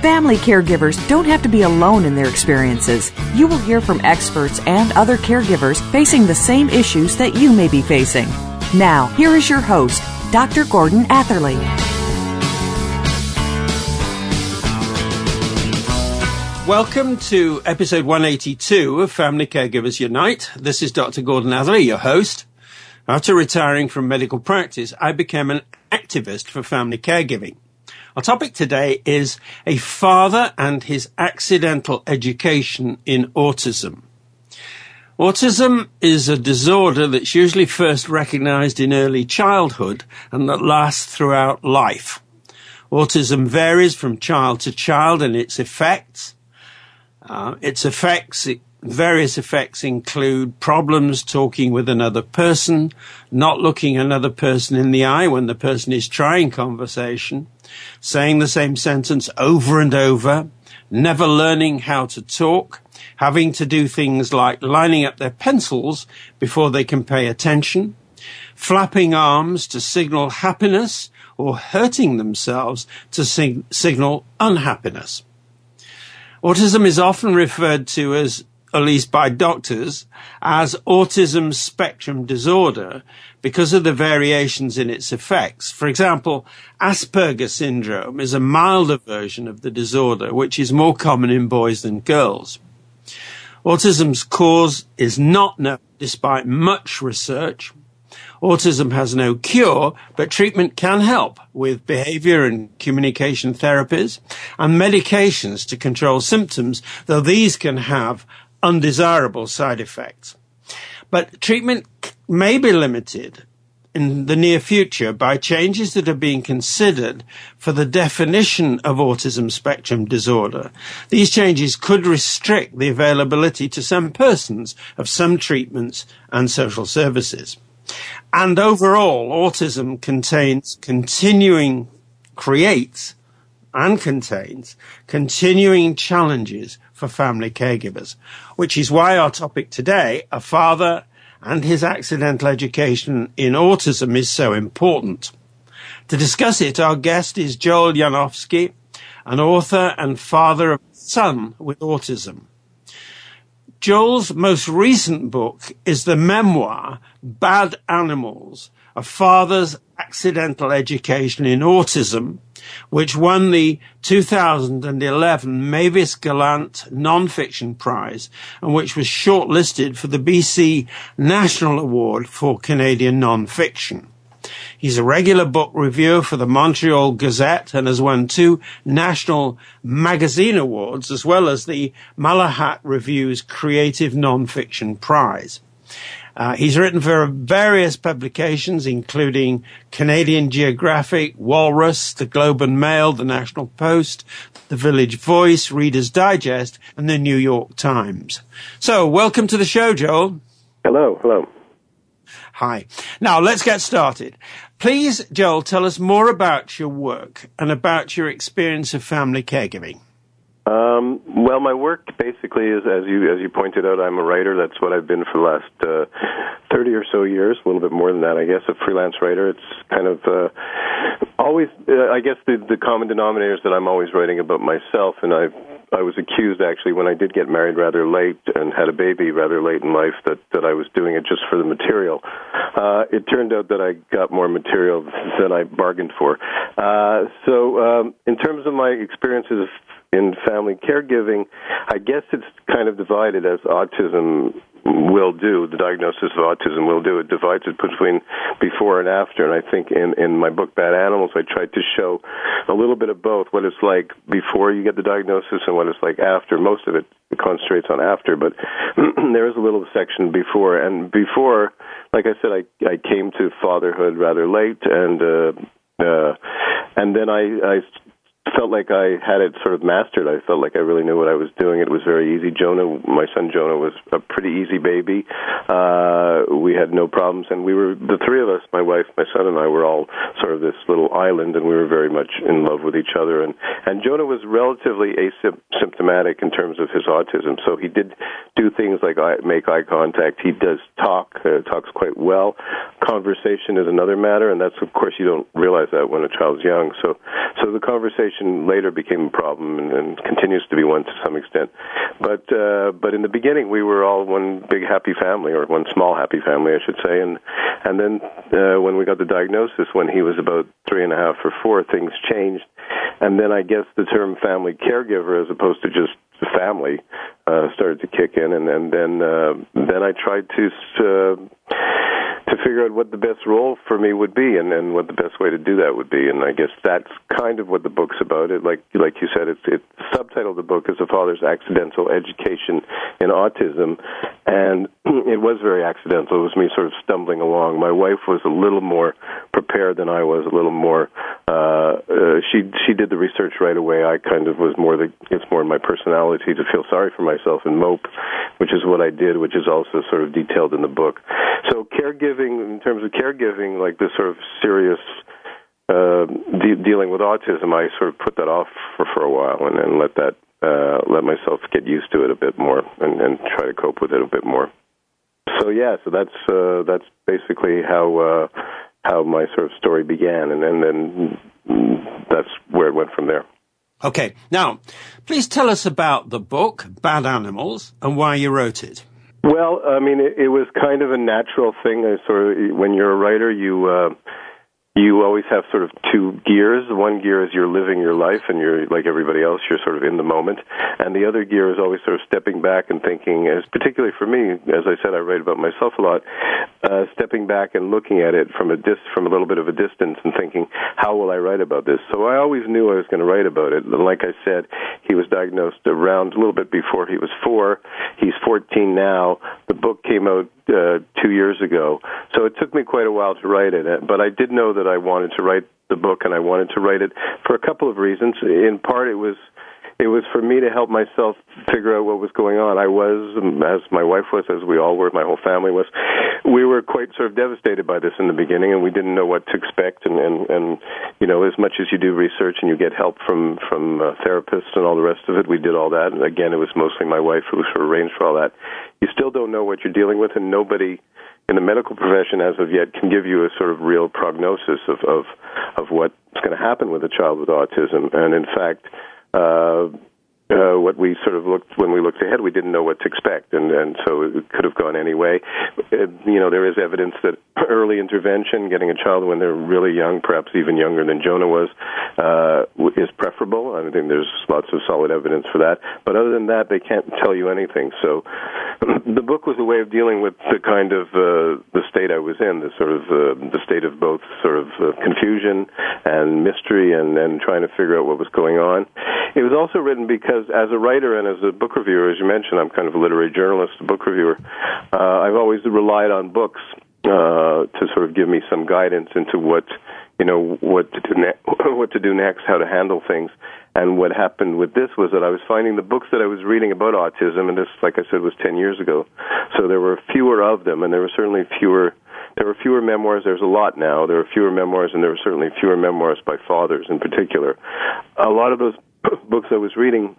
Family caregivers don't have to be alone in their experiences. You will hear from experts and other caregivers facing the same issues that you may be facing. Now, here is your host, Dr. Gordon Atherley. Welcome to episode 182 of Family Caregivers Unite. This is Dr. Gordon Atherley, your host. After retiring from medical practice, I became an activist for family caregiving. Our topic today is a father and his accidental education in autism. Autism is a disorder that's usually first recognized in early childhood and that lasts throughout life. Autism varies from child to child in its effects. Uh, its effects, various effects include problems talking with another person, not looking another person in the eye when the person is trying conversation, saying the same sentence over and over, never learning how to talk, having to do things like lining up their pencils before they can pay attention, flapping arms to signal happiness or hurting themselves to sig- signal unhappiness. Autism is often referred to as, at least by doctors, as autism spectrum disorder because of the variations in its effects. For example, Asperger syndrome is a milder version of the disorder, which is more common in boys than girls. Autism's cause is not known despite much research. Autism has no cure, but treatment can help with behavior and communication therapies and medications to control symptoms, though these can have undesirable side effects. But treatment may be limited in the near future by changes that are being considered for the definition of autism spectrum disorder. These changes could restrict the availability to some persons of some treatments and social services. And overall, autism contains continuing, creates and contains continuing challenges for family caregivers, which is why our topic today, a father and his accidental education in autism is so important. To discuss it, our guest is Joel Yanofsky, an author and father of a son with autism. Joel's most recent book is the memoir Bad Animals, a father's accidental education in autism, which won the 2011 Mavis Gallant Nonfiction Prize and which was shortlisted for the BC National Award for Canadian Nonfiction. He's a regular book reviewer for the Montreal Gazette and has won two National Magazine Awards as well as the Malahat Review's Creative Nonfiction Prize. Uh, he's written for various publications, including Canadian Geographic, Walrus, the Globe and Mail, the National Post, the Village Voice, Reader's Digest, and the New York Times. So, welcome to the show, Joel. Hello, hello. Hi. Now, let's get started. Please, Joel, tell us more about your work and about your experience of family caregiving. Um, well, my work basically is, as you as you pointed out, I'm a writer. That's what I've been for the last uh, thirty or so years, a little bit more than that, I guess. A freelance writer. It's kind of uh, always, uh, I guess, the the common denominator is that I'm always writing about myself, and I've I was accused actually when I did get married rather late and had a baby rather late in life that that I was doing it just for the material. Uh, it turned out that I got more material than I bargained for. Uh, so, um, in terms of my experiences in family caregiving, I guess it's kind of divided as autism will do, the diagnosis of autism will do. It divides it between before and after. And I think in, in my book, Bad Animals, I tried to show a little bit of both, what it's like before you get the diagnosis and what it's like after. Most of it concentrates on after, but there is a little section before. And before, like I said, I, I came to fatherhood rather late and, uh, uh, and then I, I felt like I had it sort of mastered. I felt like I really knew what I was doing. It was very easy. Jonah, my son Jonah, was a pretty easy baby. Uh, we had no problems, and we were the three of us, my wife, my son, and I, were all sort of this little island, and we were very much in love with each other. And and Jonah was relatively asymptomatic in terms of his autism, so he did do things like make eye contact. He does talk, uh, talks quite well. Conversation is another matter, and that's of course you don't realize that when a child's young. So so the conversation later became a problem and, and continues to be one to some extent. But uh, but in the beginning, we were all one big happy family, or one small happy family, I should say. And and then uh, when we got the diagnosis, when he was about three and a half or four, things changed. And then I guess the term family caregiver, as opposed to just family, uh, started to kick in, and, and then uh, then I tried to. Uh, to figure out what the best role for me would be and, and what the best way to do that would be. And I guess that's kind of what the book's about. It like like you said, it's it's the subtitle of the book is a father's accidental education in autism, and it was very accidental. It was me sort of stumbling along. My wife was a little more prepared than I was, a little more. Uh, uh, she she did the research right away. I kind of was more the it's more my personality to feel sorry for myself and mope, which is what I did, which is also sort of detailed in the book. So caregiving in terms of caregiving, like this sort of serious uh, de- dealing with autism, I sort of put that off for, for a while and, and let that uh, let myself get used to it a bit more and, and try to cope with it a bit more. So yeah, so that's uh, that's basically how uh, how my sort of story began, and, and then that's where it went from there. Okay, now please tell us about the book Bad Animals and why you wrote it. Well, I mean, it, it was kind of a natural thing. I sort of, when you're a writer, you uh, you always have sort of two gears. One gear is you're living your life and you're like everybody else, you're sort of in the moment. And the other gear is always sort of stepping back and thinking, as particularly for me, as I said, I write about myself a lot, uh, stepping back and looking at it from a dis- from a little bit of a distance and thinking, how will I write about this? So I always knew I was going to write about it. And like I said, he was diagnosed around a little bit before he was four. He's 14 now. The book came out uh, two years ago. So it took me quite a while to write it, but I did know that I wanted to write the book, and I wanted to write it for a couple of reasons. In part, it was it was for me to help myself figure out what was going on. I was, as my wife was, as we all were, my whole family was. We were quite sort of devastated by this in the beginning, and we didn't know what to expect. And and, and you know, as much as you do research and you get help from from uh, therapists and all the rest of it, we did all that. And again, it was mostly my wife who sort of arranged for all that. You still don't know what you're dealing with, and nobody in the medical profession as of yet can give you a sort of real prognosis of of of what's going to happen with a child with autism. And in fact uh, uh, what we sort of looked when we looked ahead, we didn't know what to expect, and and so it could have gone any way. It, you know, there is evidence that early intervention, getting a child when they're really young, perhaps even younger than Jonah was, uh, is preferable. I think there's lots of solid evidence for that. But other than that, they can't tell you anything. So the book was a way of dealing with the kind of uh, the state I was in, the sort of uh, the state of both sort of uh, confusion and mystery, and and trying to figure out what was going on. It was also written because as as a writer and as a book reviewer, as you mentioned, I'm kind of a literary journalist, a book reviewer. Uh, I've always relied on books uh, to sort of give me some guidance into what you know what to do ne- what to do next, how to handle things. And what happened with this was that I was finding the books that I was reading about autism, and this, like I said, was 10 years ago. So there were fewer of them, and there were certainly fewer there were fewer memoirs. There's a lot now. There were fewer memoirs, and there were certainly fewer memoirs by fathers in particular. A lot of those books I was reading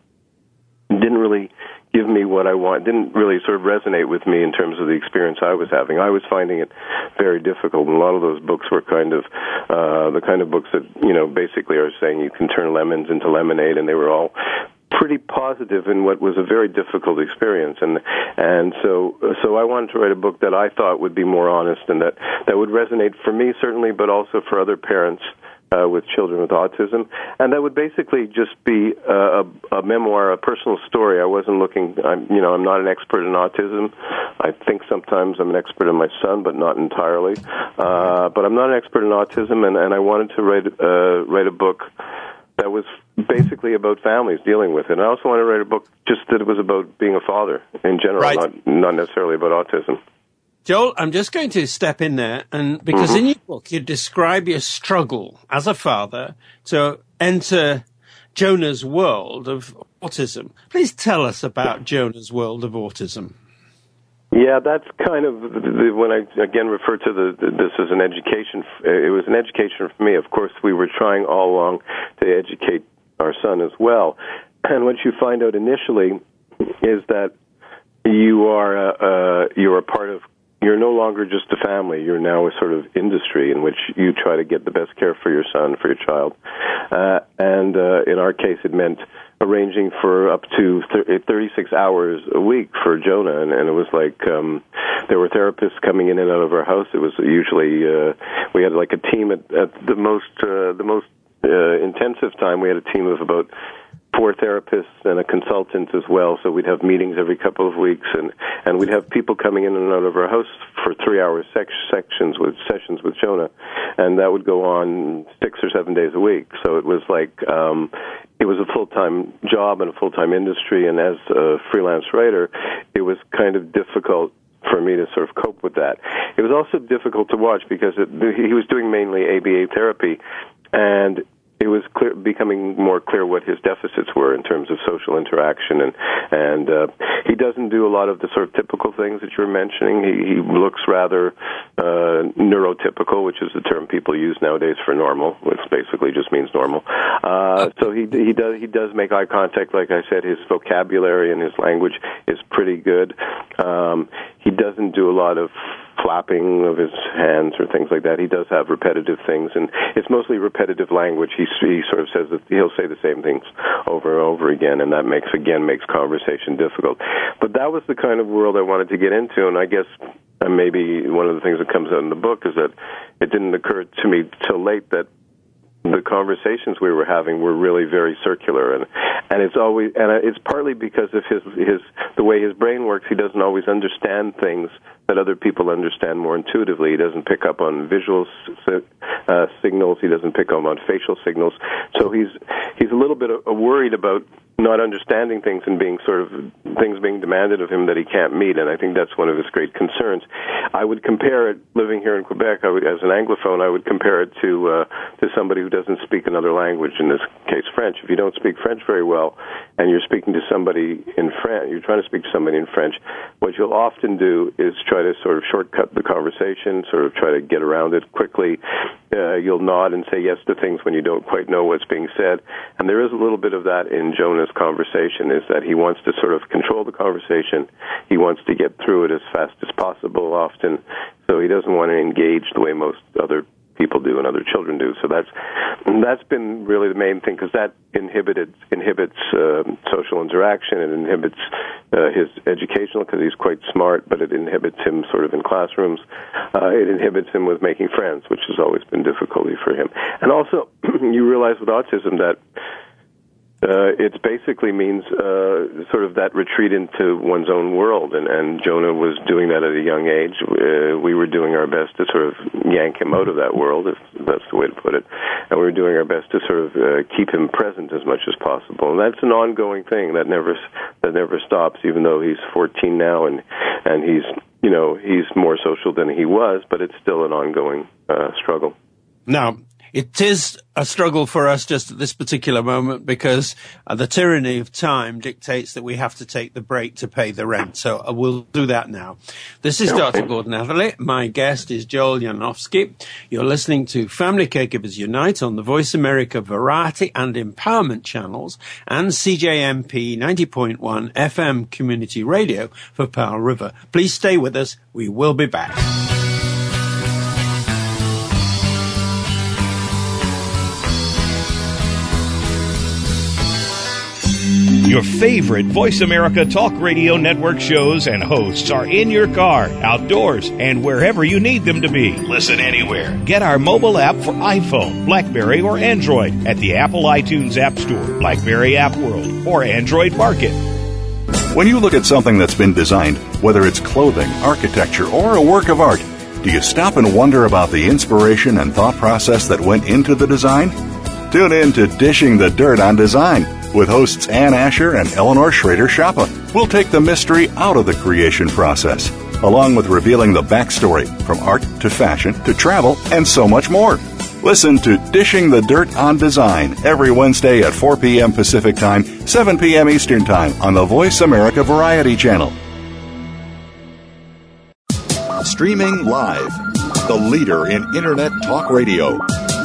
didn't really give me what I want, didn't really sort of resonate with me in terms of the experience I was having. I was finding it very difficult, and a lot of those books were kind of uh, the kind of books that you know basically are saying you can turn lemons into lemonade, and they were all pretty positive in what was a very difficult experience and and so so I wanted to write a book that I thought would be more honest and that that would resonate for me certainly but also for other parents uh, with children with autism, and that would basically just be a, a, a memoir, a personal story. I wasn't looking, I'm, you know, I'm not an expert in autism. I think sometimes I'm an expert in my son, but not entirely. Uh, but I'm not an expert in autism, and, and I wanted to write uh, write a book that was basically about families dealing with it. And I also wanted to write a book just that it was about being a father in general, right. not not necessarily about autism. Joel, I'm just going to step in there, and because mm-hmm. in your book you describe your struggle as a father to enter Jonah's world of autism. Please tell us about Jonah's world of autism. Yeah, that's kind of when I again refer to the this as an education. It was an education for me. Of course, we were trying all along to educate our son as well. And what you find out initially is that you are a, uh, you are part of you're no longer just a family. You're now a sort of industry in which you try to get the best care for your son, for your child. Uh, and uh, in our case, it meant arranging for up to 36 hours a week for Jonah, and, and it was like um, there were therapists coming in and out of our house. It was usually uh, we had like a team at, at the most uh, the most uh, intensive time. We had a team of about four therapists and a consultant as well. So we'd have meetings every couple of weeks, and and we'd have people coming in and out of our house for three-hour sec- sections with sessions with Jonah, and that would go on six or seven days a week. So it was like um, it was a full-time job and a full-time industry. And as a freelance writer, it was kind of difficult for me to sort of cope with that. It was also difficult to watch because it, he was doing mainly ABA therapy, and it was clear, becoming more clear what his deficits were in terms of social interaction, and and uh, he doesn't do a lot of the sort of typical things that you're mentioning. He, he looks rather uh, neurotypical, which is the term people use nowadays for normal, which basically just means normal. Uh, so he he does he does make eye contact. Like I said, his vocabulary and his language is pretty good. Um, he doesn't do a lot of flapping of his hands or things like that. He does have repetitive things, and it's mostly repetitive language. He, he sort of says that he'll say the same things over and over again, and that makes again makes conversation difficult. But that was the kind of world I wanted to get into, and I guess uh, maybe one of the things that comes out in the book is that it didn't occur to me till late that the conversations we were having were really very circular and and it's always and it's partly because of his his the way his brain works he doesn't always understand things that other people understand more intuitively. He doesn't pick up on visual uh, signals. He doesn't pick up on facial signals. So he's he's a little bit worried about not understanding things and being sort of things being demanded of him that he can't meet. And I think that's one of his great concerns. I would compare it living here in Quebec. I would, as an anglophone, I would compare it to uh, to somebody who doesn't speak another language. In this case, French. If you don't speak French very well, and you're speaking to somebody in French, you're trying to speak to somebody in French. What you'll often do is try to sort of shortcut the conversation, sort of try to get around it quickly. Uh, you'll nod and say yes to things when you don't quite know what's being said. And there is a little bit of that in Jonah's conversation, is that he wants to sort of control the conversation. He wants to get through it as fast as possible often. And so he doesn't want to engage the way most other people do and other children do. So that's that's been really the main thing because that inhibited inhibits uh, social interaction. It inhibits uh, his educational because he's quite smart, but it inhibits him sort of in classrooms. Uh, it inhibits him with making friends, which has always been difficulty for him. And also, you realize with autism that uh, it basically means uh, sort of that retreat into one's own world, and, and Jonah was doing that at a young age. Uh, we were doing our best to sort of yank him out of that world, if that's the way to put it, and we were doing our best to sort of uh, keep him present as much as possible. And that's an ongoing thing that never that never stops, even though he's 14 now, and and he's you know he's more social than he was, but it's still an ongoing uh, struggle. Now, it is a struggle for us just at this particular moment because uh, the tyranny of time dictates that we have to take the break to pay the rent. So uh, we'll do that now. This is Dr. Gordon Atherley. My guest is Joel Yanofsky. You're listening to Family Caregivers Unite on the Voice America Variety and Empowerment channels and CJMP 90.1 FM Community Radio for Powell River. Please stay with us. We will be back. Your favorite Voice America Talk Radio Network shows and hosts are in your car, outdoors, and wherever you need them to be. Listen anywhere. Get our mobile app for iPhone, Blackberry, or Android at the Apple iTunes App Store, Blackberry App World, or Android Market. When you look at something that's been designed, whether it's clothing, architecture, or a work of art, do you stop and wonder about the inspiration and thought process that went into the design? Tune in to Dishing the Dirt on Design with hosts Ann Asher and Eleanor Schrader Schappa. We'll take the mystery out of the creation process, along with revealing the backstory from art to fashion to travel and so much more. Listen to Dishing the Dirt on Design every Wednesday at 4 p.m. Pacific Time, 7 p.m. Eastern Time on the Voice America Variety Channel. Streaming live, the leader in Internet Talk Radio,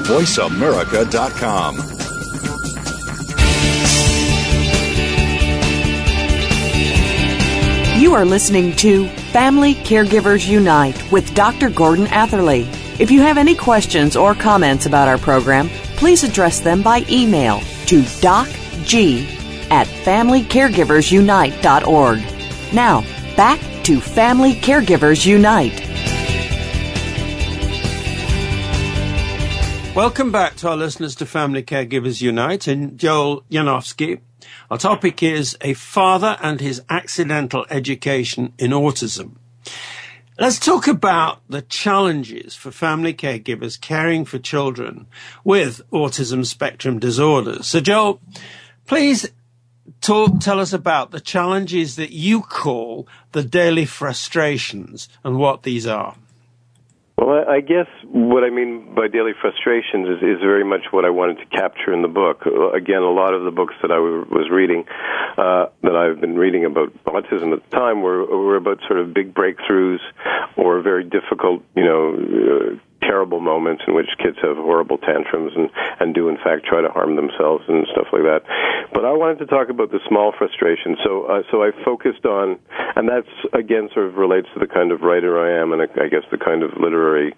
VoiceAmerica.com. You are listening to Family Caregivers Unite with Dr. Gordon Atherley. If you have any questions or comments about our program, please address them by email to docg at familycaregiversunite.org. Now, back to Family Caregivers Unite. Welcome back to our listeners to Family Caregivers Unite and Joel Yanofsky. Our topic is a father and his accidental education in autism. Let's talk about the challenges for family caregivers caring for children with autism spectrum disorders. So Joel, please talk, tell us about the challenges that you call the daily frustrations and what these are. Well, I guess what I mean by daily frustrations is, is very much what I wanted to capture in the book. Again, a lot of the books that I was reading, uh, that I've been reading about autism at the time, were were about sort of big breakthroughs or very difficult, you know, uh, terrible moments in which kids have horrible tantrums and and do in fact try to harm themselves and stuff like that. But I wanted to talk about the small frustrations. So uh, so I focused on, and that's again sort of relates to the kind of writer I am, and I guess the kind of literary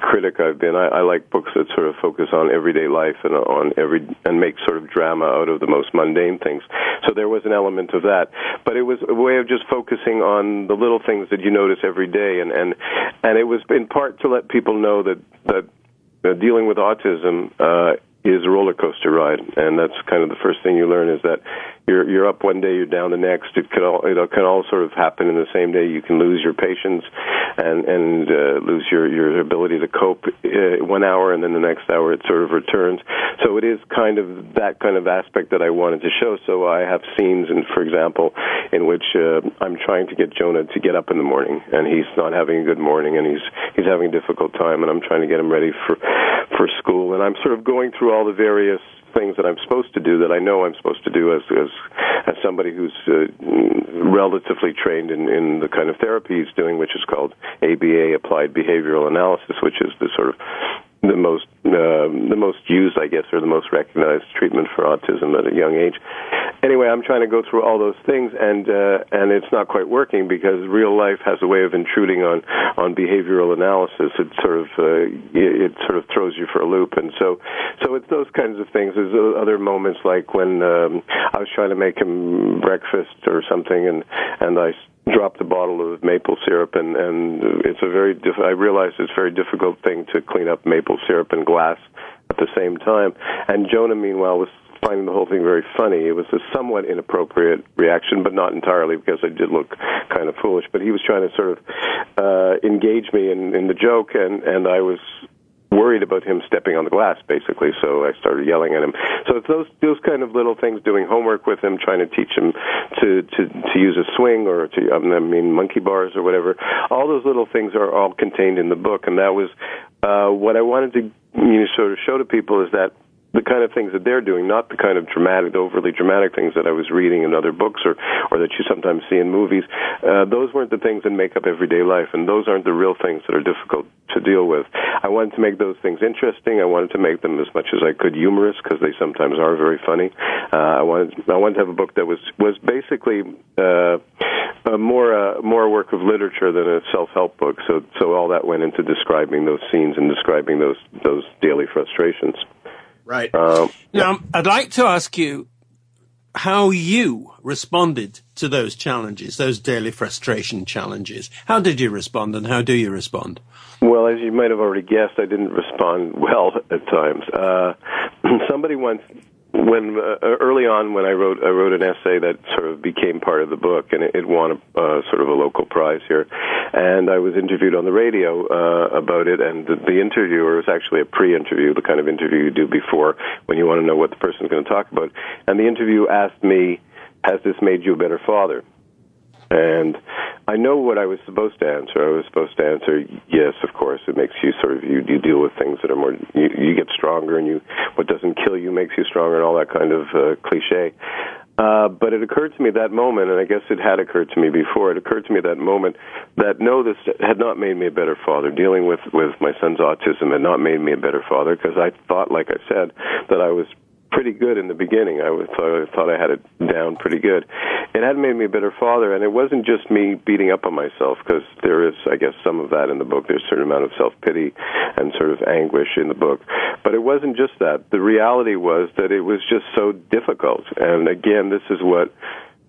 critic I've been. I, I like books that sort of focus on everyday life and on every and make sort of drama out of the most mundane things. So there was an element of that, but it was a way of just focusing on the little things that you notice every day, and and and it was in part to let people know that that uh, dealing with autism. Uh, is a roller coaster ride, and that's kind of the first thing you learn is that you're you're up one day, you're down the next. It can all it can all sort of happen in the same day. You can lose your patience and and uh, lose your your ability to cope uh, one hour, and then the next hour it sort of returns. So it is kind of that kind of aspect that I wanted to show. So I have scenes, and for example, in which uh, I'm trying to get Jonah to get up in the morning, and he's not having a good morning, and he's he's having a difficult time, and I'm trying to get him ready for for school, and I'm sort of going through all the various things that I'm supposed to do that I know I'm supposed to do as as, as somebody who's uh, relatively trained in, in the kind of therapy he's doing, which is called ABA, Applied Behavioral Analysis, which is the sort of the most uh, the most used, I guess, or the most recognized treatment for autism at a young age. Anyway, I'm trying to go through all those things, and uh, and it's not quite working because real life has a way of intruding on on behavioral analysis. It sort of uh, it, it sort of throws you for a loop, and so so it's those kinds of things. There's other moments like when um, I was trying to make him breakfast or something, and and I dropped a bottle of maple syrup and and it's a very diff- I realized it's a very difficult thing to clean up maple syrup and glass at the same time. And Jonah meanwhile was finding the whole thing very funny. It was a somewhat inappropriate reaction but not entirely because I did look kind of foolish. But he was trying to sort of uh engage me in in the joke and and I was worried about him stepping on the glass, basically. So I started yelling at him. So it's those those kind of little things, doing homework with him, trying to teach him to to to use a swing or to um, I mean monkey bars or whatever. All those little things are all contained in the book, and that was uh, what I wanted to you know, sort of show to people is that the kind of things that they're doing, not the kind of dramatic, overly dramatic things that I was reading in other books or, or that you sometimes see in movies. Uh, those weren't the things that make up everyday life, and those aren't the real things that are difficult to deal with. I wanted to make those things interesting. I wanted to make them as much as I could humorous because they sometimes are very funny. Uh, I wanted I wanted to have a book that was was basically uh, a more uh, more work of literature than a self help book. So so all that went into describing those scenes and describing those those daily frustrations. Right. Um, now, I'd like to ask you how you responded to those challenges, those daily frustration challenges. How did you respond and how do you respond? Well, as you might have already guessed, I didn't respond well at times. Uh, somebody once when uh, early on when I wrote I wrote an essay that sort of became part of the book and it, it won a, uh, sort of a local prize here, and I was interviewed on the radio uh, about it, and the, the interviewer was actually a pre-interview, the kind of interview you do before when you want to know what the person's going to talk about, and the interview asked me, "Has this made you a better father?" And I know what I was supposed to answer. I was supposed to answer, yes, of course. It makes you sort of you, you deal with things that are more. You, you get stronger, and you what doesn't kill you makes you stronger, and all that kind of uh, cliche. Uh, but it occurred to me that moment, and I guess it had occurred to me before. It occurred to me that moment that no, this had not made me a better father. Dealing with with my son's autism had not made me a better father because I thought, like I said, that I was pretty good in the beginning. I thought, I thought I had it down pretty good. It had made me a better father, and it wasn't just me beating up on myself because there is, I guess, some of that in the book. There's a certain amount of self pity and sort of anguish in the book, but it wasn't just that. The reality was that it was just so difficult. And again, this is what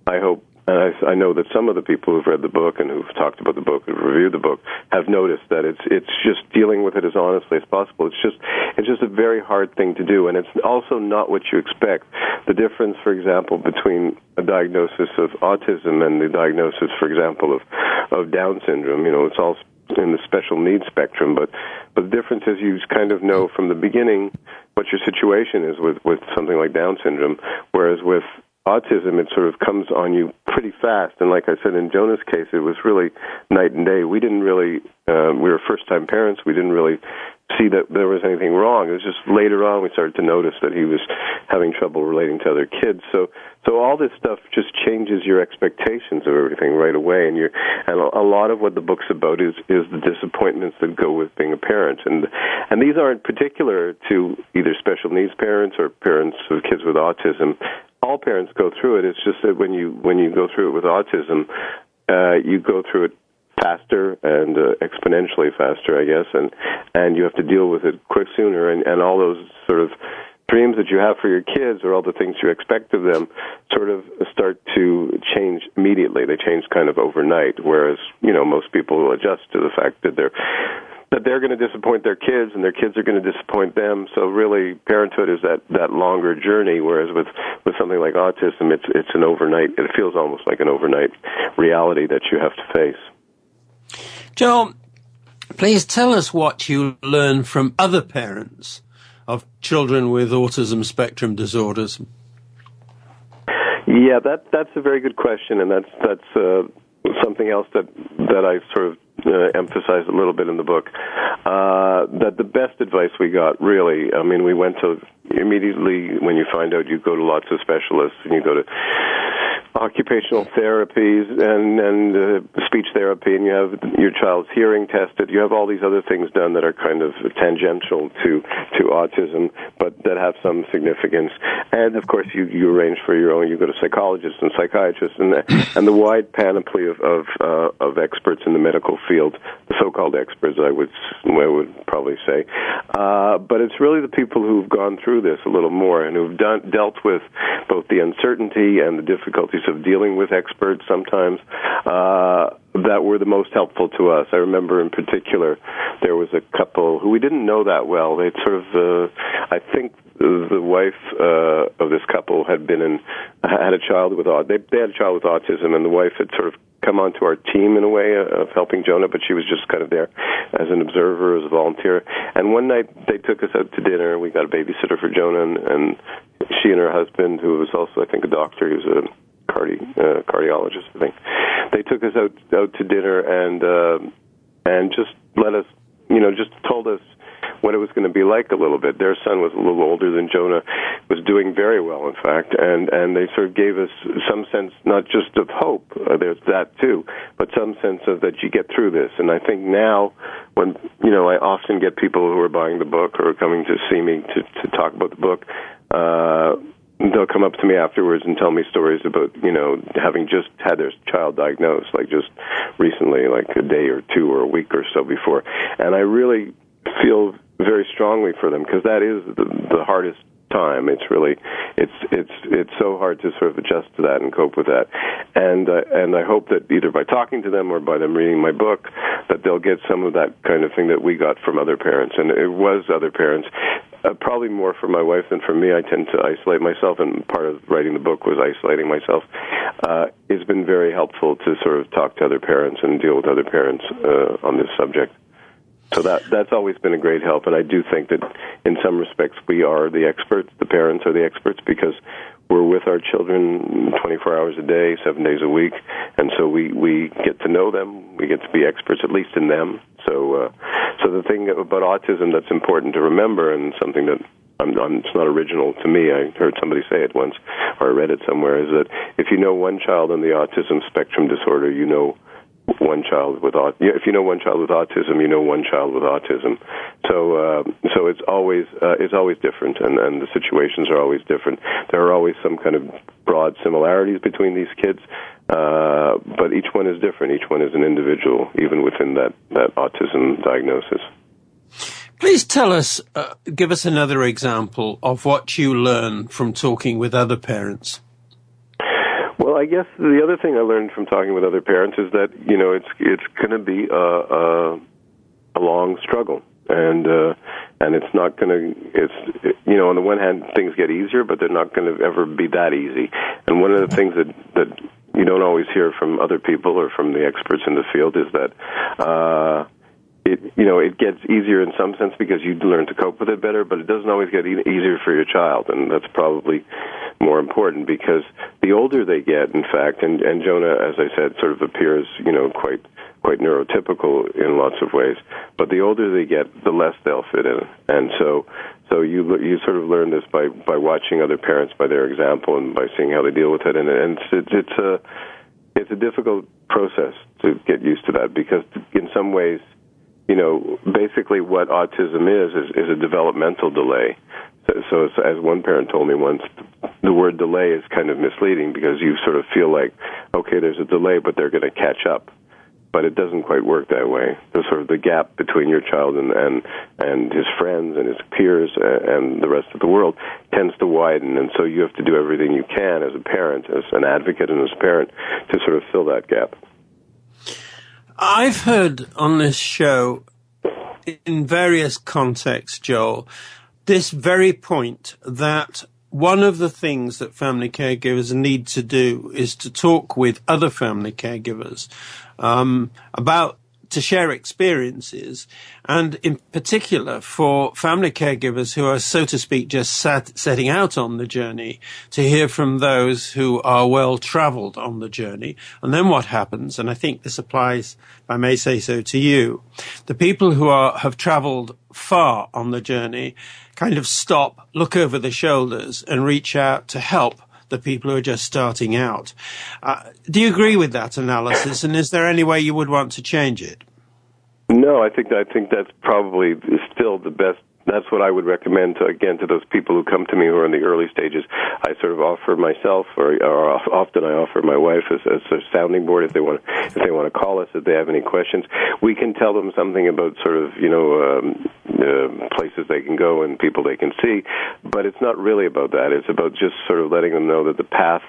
I hope and I, I know that some of the people who've read the book and who've talked about the book and reviewed the book have noticed that it's it's just dealing with it as honestly as possible. It's just it's just a very hard thing to do, and it's also not what you expect. The difference, for example, between a diagnosis of autism and the diagnosis, for example, of of Down syndrome, you know, it's all in the special needs spectrum, but but the difference is you kind of know from the beginning what your situation is with with something like Down syndrome, whereas with autism, it sort of comes on you pretty fast. And like I said, in Jonah's case, it was really night and day. We didn't really, uh, we were first time parents. We didn't really see that there was anything wrong. It was just later on we started to notice that he was having trouble relating to other kids. So, so all this stuff just changes your expectations of everything right away. And you're, and a lot of what the book's about is, is the disappointments that go with being a parent. And, and these aren't particular to either special needs parents or parents of kids with autism all parents go through it. It's just that when you when you go through it with autism, uh, you go through it faster and uh, exponentially faster, I guess, and and you have to deal with it quick sooner, and and all those sort of dreams that you have for your kids or all the things you expect of them sort of start to change immediately. They change kind of overnight, whereas you know most people adjust to the fact that they're that they're going to disappoint their kids and their kids are going to disappoint them. So really, parenthood is that that longer journey. Whereas with with something like autism, it's it's an overnight. It feels almost like an overnight reality that you have to face. Joel, please tell us what you learn from other parents of children with autism spectrum disorders. Yeah, that that's a very good question, and that's that's uh, something else that that I sort of uh, emphasize a little bit in the book. Uh, that the best advice we got, really, I mean, we went to immediately when you find out, you go to lots of specialists and you go to occupational therapies and and uh, speech therapy, and you have your child's hearing tested. You have all these other things done that are kind of tangential to to autism, but that have some significance. And of course, you you arrange for your own. You go to psychologists and psychiatrists, and and the wide panoply of of, uh, of experts in the medical field, the so-called experts, I would I would probably say. Uh, but it's really the people who've gone through this a little more and who've done dealt with both the uncertainty and the difficulties of dealing with experts sometimes uh, that were the most helpful to us. I remember in particular there was a couple who we didn't know that well. They sort of, uh, I think the wife uh, of this couple had been in had a child with they they had a child with autism, and the wife had sort of come onto our team in a way of helping Jonah, but she was just kind of there as an observer, as a volunteer. And one night they took us out to dinner. We got a babysitter for Jonah, and, and she and her husband, who was also I think a doctor, he was a cardi uh, cardiologist, I think. They took us out out to dinner and uh, and just let us, you know, just told us what it was going to be like a little bit. Their son was a little older than Jonah, was doing very well, in fact, and and they sort of gave us some sense, not just of hope. Uh, there's that too, but some sense of that you get through this. And I think now, when you know, I often get people who are buying the book or coming to see me to to talk about the book. Uh, they'll come up to me afterwards and tell me stories about you know having just had their child diagnosed like just recently like a day or two or a week or so before. And i really feel very strongly for them because that is the, the hardest time it's really it's it's it's so hard to sort of adjust to that and cope with that. And uh, and I hope that either by talking to them or by them reading my book, that they'll get some of that kind of thing that we got from other parents. And it was other parents. Uh, probably more for my wife than for me. I tend to isolate myself, and part of writing the book was isolating myself. Uh, it's been very helpful to sort of talk to other parents and deal with other parents uh, on this subject. So that that's always been a great help, and I do think that in some respects we are the experts. The parents are the experts because we're with our children 24 hours a day, seven days a week, and so we we get to know them. We get to be experts, at least in them. So uh, so the thing about autism that's important to remember, and something that I'm, I'm, it's not original to me. I heard somebody say it once, or I read it somewhere. Is that if you know one child on the autism spectrum disorder, you know one child with aut- if you know one child with autism, you know one child with autism. So uh, so it's always uh, it's always different, and and the situations are always different. There are always some kind of broad similarities between these kids, uh, but each one is different. Each one is an individual, even within that that autism diagnosis. Please tell us, uh, give us another example of what you learn from talking with other parents. Well, I guess the other thing I learned from talking with other parents is that you know it's it's going to be a, a a long struggle, and uh, and it's not going to it's you know on the one hand things get easier, but they're not going to ever be that easy. And one of the things that that you don't always hear from other people or from the experts in the field is that. Uh, it you know it gets easier in some sense because you learn to cope with it better, but it doesn't always get e- easier for your child, and that's probably more important because the older they get, in fact, and and Jonah, as I said, sort of appears you know quite quite neurotypical in lots of ways, but the older they get, the less they'll fit in, and so so you you sort of learn this by by watching other parents by their example and by seeing how they deal with it, and and it's it's a it's a difficult process to get used to that because in some ways you know, basically what autism is is, is a developmental delay. So, so as one parent told me once, the word delay is kind of misleading because you sort of feel like, okay, there's a delay, but they're going to catch up. But it doesn't quite work that way. There's sort of the gap between your child and, and, and his friends and his peers uh, and the rest of the world tends to widen. And so you have to do everything you can as a parent, as an advocate and as a parent to sort of fill that gap. I've heard on this show, in various contexts, Joel, this very point that one of the things that family caregivers need to do is to talk with other family caregivers um, about to share experiences, and in particular for family caregivers who are, so to speak, just sat, setting out on the journey, to hear from those who are well travelled on the journey. And then what happens, and I think this applies, if I may say so, to you, the people who are, have travelled far on the journey kind of stop, look over the shoulders, and reach out to help the people who are just starting out. Uh, do you agree with that analysis? And is there any way you would want to change it? No, I think I think that's probably still the best that's what I would recommend to again to those people who come to me who are in the early stages. I sort of offer myself, or, or often I offer my wife as, as a sounding board if they want if they want to call us if they have any questions. We can tell them something about sort of you know um, uh, places they can go and people they can see, but it's not really about that. It's about just sort of letting them know that the path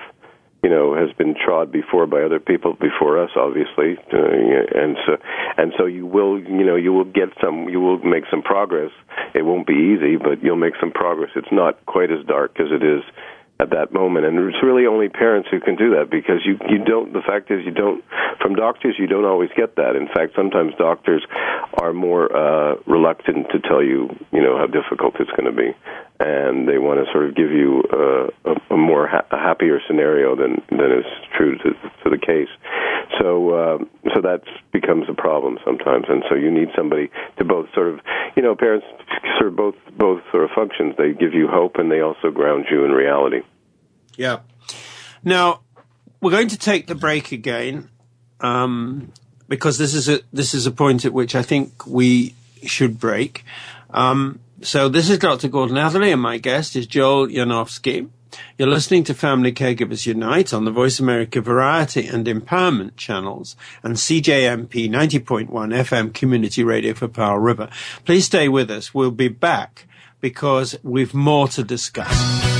you know has been trod before by other people before us obviously and so and so you will you know you will get some you will make some progress. It won't be easy but you'll make some progress. It's not quite as dark as it is at that moment. And it's really only parents who can do that because you you don't the fact is you don't from doctors you don't always get that. In fact sometimes doctors are more uh reluctant to tell you you know how difficult it's going to be. And they want to sort of give you uh, a, a more ha- a happier scenario than than is true to, to the case. So uh, so that becomes a problem sometimes, and so you need somebody to both sort of you know parents serve both both sort of functions. They give you hope, and they also ground you in reality. Yeah. Now we're going to take the break again. Um, because this is a this is a point at which I think we should break. Um, so this is Dr. Gordon Atherley, and my guest is Joel Yanofsky. You're listening to Family Caregivers Unite on the Voice America Variety and Empowerment channels and CJMP 90.1 FM Community Radio for Powell River. Please stay with us. We'll be back because we've more to discuss.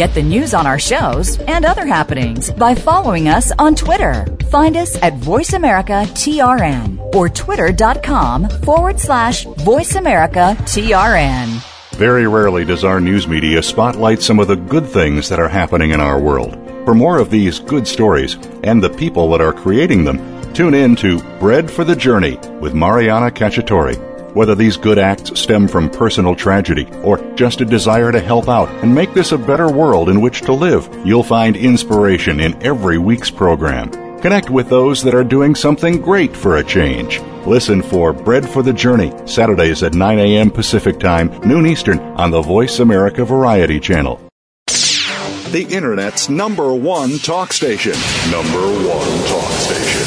Get the news on our shows and other happenings by following us on Twitter. Find us at VoiceAmericaTRN or twitter.com forward slash VoiceAmericaTRN. Very rarely does our news media spotlight some of the good things that are happening in our world. For more of these good stories and the people that are creating them, tune in to Bread for the Journey with Mariana Cacciatore. Whether these good acts stem from personal tragedy or just a desire to help out and make this a better world in which to live, you'll find inspiration in every week's program. Connect with those that are doing something great for a change. Listen for Bread for the Journey, Saturdays at 9 a.m. Pacific Time, noon Eastern, on the Voice America Variety Channel. The Internet's number one talk station. Number one talk station.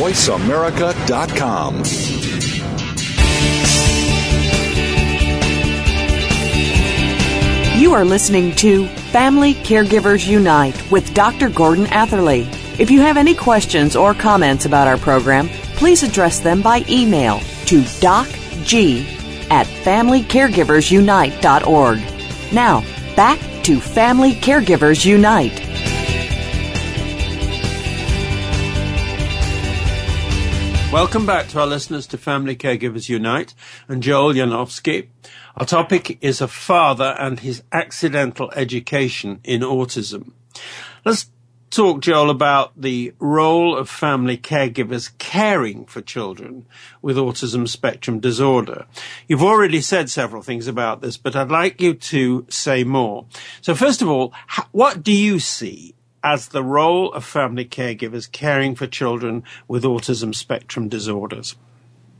VoiceAmerica.com. You are listening to Family Caregivers Unite with Dr. Gordon Atherley. If you have any questions or comments about our program, please address them by email to docg at familycaregiversunite.org. Now, back to Family Caregivers Unite. Welcome back to our listeners to Family Caregivers Unite and Joel Yanofsky. Our topic is a father and his accidental education in autism. Let's talk, Joel, about the role of family caregivers caring for children with autism spectrum disorder. You've already said several things about this, but I'd like you to say more. So first of all, what do you see as the role of family caregivers caring for children with autism spectrum disorders?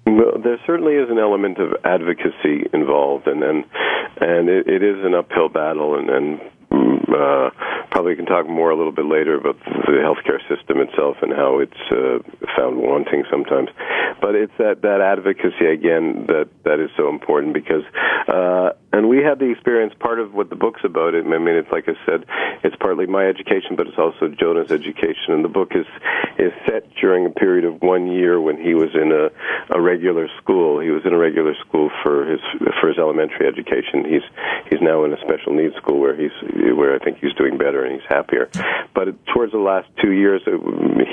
Well, there certainly is an element of advocacy involved, and and, and it, it is an uphill battle, and, and uh, probably can talk more a little bit later about the healthcare system itself and how it's uh, found wanting sometimes. But it's that that advocacy again that that is so important because, uh, and we had the experience. Part of what the book's about. I mean, it's like I said, it's partly my education, but it's also Jonah's education. And the book is is set during a period of one year when he was in a a regular school. He was in a regular school for his for his elementary education. He's he's now in a special needs school where he's where I think he's doing better and he's happier. But towards the last two years,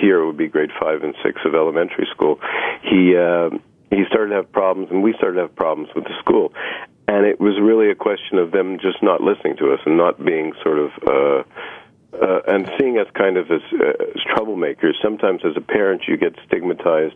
here it would be grade five and six of elementary school. He uh, he started to have problems, and we started to have problems with the school. And it was really a question of them just not listening to us and not being sort of. Uh, uh, and seeing us kind of as, uh, as troublemakers. Sometimes, as a parent, you get stigmatized.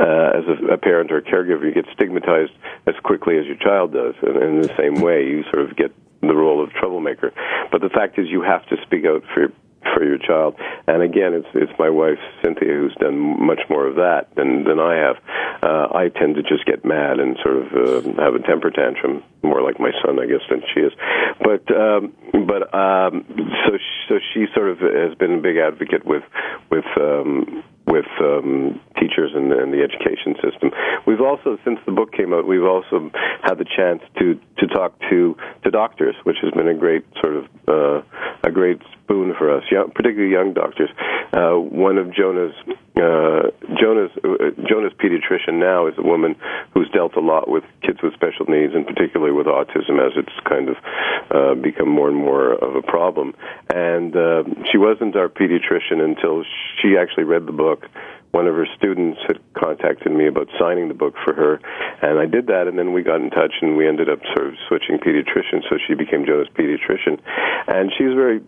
Uh, as a, a parent or a caregiver, you get stigmatized as quickly as your child does. And in the same way, you sort of get the role of troublemaker. But the fact is, you have to speak out for for your child. And again, it's it's my wife Cynthia who's done much more of that than than I have. Uh, I tend to just get mad and sort of uh, have a temper tantrum, more like my son, I guess, than she is. But um, but um, so so she sort of has been a big advocate with with um, with um, teachers and, and the education system. We've also, since the book came out, we've also had the chance to to talk to to doctors, which has been a great sort of uh, a great boon for us, young, particularly young doctors. Uh, one of Jonah's uh, Jonah's uh, Jonah's pediatrician now is a woman who's dealt a lot with kids with special needs, and particularly with autism, as it's kind of uh, become more and more of a problem. And uh, she wasn't our pediatrician until she actually read the book one of her students had contacted me about signing the book for her, and I did that, and then we got in touch, and we ended up sort of switching pediatricians, so she became Jonah's pediatrician, and she's very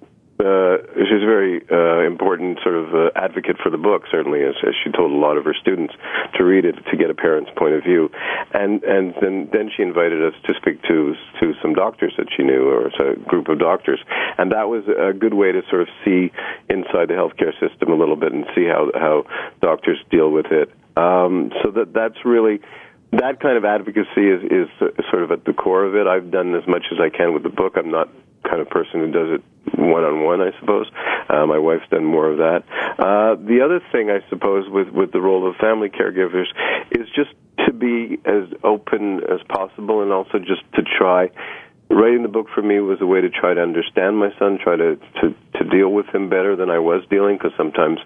uh, she's a very uh, important sort of uh, advocate for the book, certainly, as, as she told a lot of her students to read it to get a parent's point of view. And and then then she invited us to speak to to some doctors that she knew, or a group of doctors, and that was a good way to sort of see inside the healthcare system a little bit and see how how doctors deal with it. Um, so that that's really that kind of advocacy is, is sort of at the core of it. I've done as much as I can with the book. I'm not kind of person who does it one on one, I suppose. Uh, my wife's done more of that. Uh, the other thing, I suppose, with with the role of family caregivers is just to be as open as possible, and also just to try writing the book for me was a way to try to understand my son, try to to, to deal with him better than I was dealing, because sometimes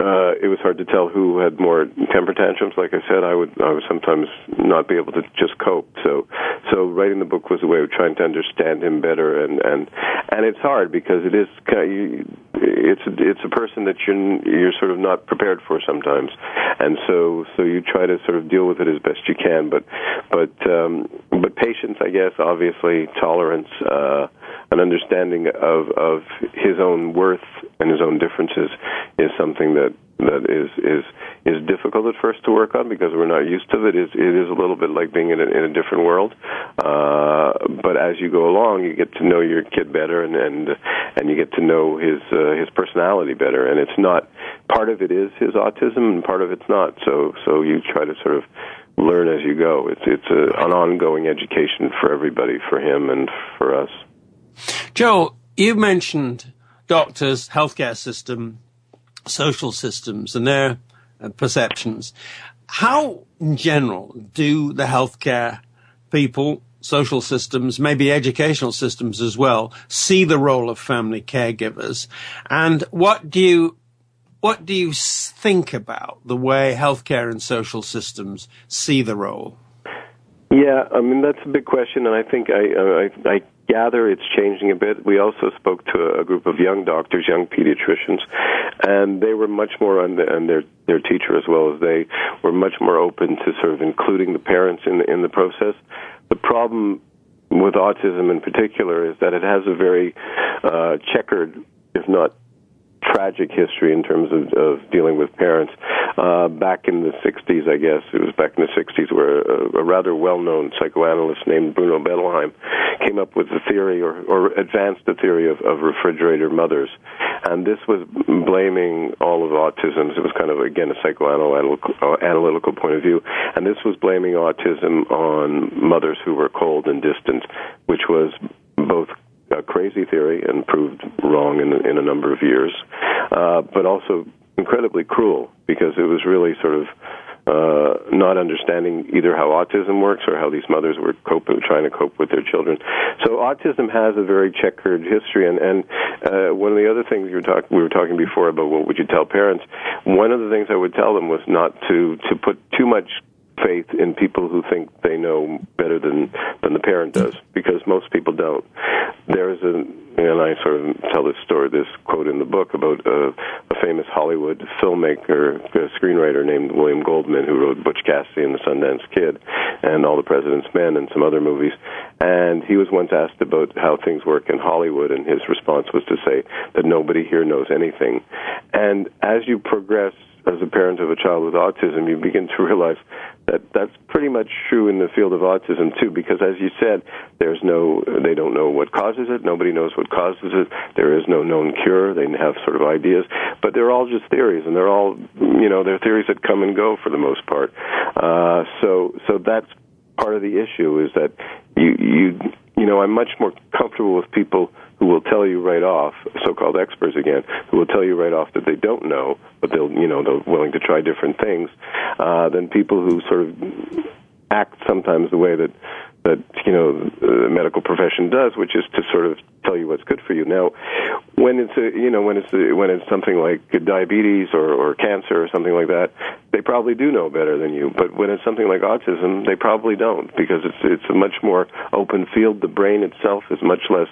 uh, it was hard to tell who had more temper tantrums. Like I said, I would I would sometimes not be able to just cope. So so writing the book was a way of trying to understand him better, and and and it's hard because it is kind of, it's it's a person that you're you're sort of not prepared for sometimes, and so so you try to sort of deal with it as best you can, but but um, but patience, I guess, obviously tolerance, uh, an understanding of of his own worth and his own differences is something that that is is is difficult at first to work on because we're not used to it. It is, it is a little bit like being in a, in a different world. Uh, but as you go along, you get to know your kid better, and and and you get to know his uh, his personality better. And it's not part of it is his autism, and part of it's not. So so you try to sort of learn as you go. It's it's a, an ongoing education for everybody, for him and for us. Joe, you mentioned doctors, healthcare system, social systems, and their uh, perceptions. How, in general, do the healthcare people, social systems, maybe educational systems as well, see the role of family caregivers? And what do you what do you think about the way healthcare and social systems see the role? Yeah, I mean that's a big question, and I think I I, I gather it's changing a bit. We also spoke to a group of young doctors, young pediatricians, and they were much more, and, the, and their their teacher as well as they were much more open to sort of including the parents in the, in the process. The problem with autism in particular is that it has a very uh, checkered, if not tragic history in terms of, of dealing with parents. Uh, back in the 60s, I guess, it was back in the 60s where a, a rather well-known psychoanalyst named Bruno Bettelheim came up with the theory or, or advanced the theory of, of refrigerator mothers. And this was blaming all of autism. It was kind of, again, a psychoanalytical uh, analytical point of view. And this was blaming autism on mothers who were cold and distant, which was both a crazy theory and proved wrong in, in a number of years, uh, but also incredibly cruel because it was really sort of uh, not understanding either how autism works or how these mothers were coping, trying to cope with their children. So autism has a very checkered history, and and uh, one of the other things you were talk- we were talking before about what would you tell parents. One of the things I would tell them was not to to put too much faith in people who think they know better than than the parent does, because most people don't. There is a, and I sort of tell this story, this quote in the book about a, a famous Hollywood filmmaker, a screenwriter named William Goldman, who wrote Butch Cassidy and the Sundance Kid, and All the President's Men, and some other movies. And he was once asked about how things work in Hollywood, and his response was to say that nobody here knows anything. And as you progress as a parent of a child with autism, you begin to realize that that's pretty much true in the field of autism too, because as you said, there's no, they don't know what causes it. Nobody knows what causes it. There is no known cure. They have sort of ideas, but they're all just theories, and they're all, you know, they're theories that come and go for the most part. Uh, so, so that's part of the issue is that you, you, you know, I'm much more comfortable with people who will tell you right off, so-called experts again, who will tell you right off that they don't know, but they'll, you know, they're willing to try different things, uh, than people who sort of act sometimes the way that that you know the medical profession does, which is to sort of tell you what's good for you. Now, when it's a, you know when it's a, when it's something like diabetes or, or cancer or something like that, they probably do know better than you. But when it's something like autism, they probably don't because it's it's a much more open field. The brain itself is much less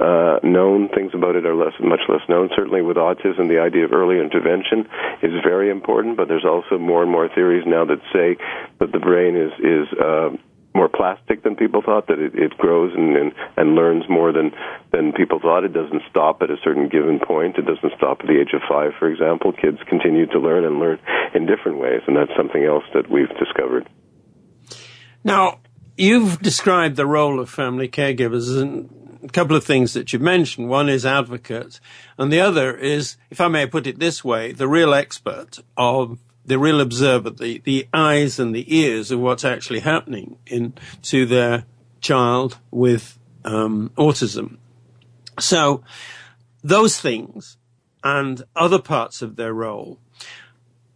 uh, known. Things about it are less, much less known. Certainly with autism, the idea of early intervention is very important, but there's also more and more theories now that say that the brain is, is, uh, more plastic than people thought, that it, it grows and, and, and learns more than, than people thought. It doesn't stop at a certain given point. It doesn't stop at the age of five, for example. Kids continue to learn and learn in different ways, and that's something else that we've discovered. Now, you've described the role of family caregivers and a couple of things that you mentioned. One is advocate, and the other is, if I may put it this way, the real expert of the real observer, the, the eyes and the ears of what's actually happening in to their child with um, autism. So those things and other parts of their role.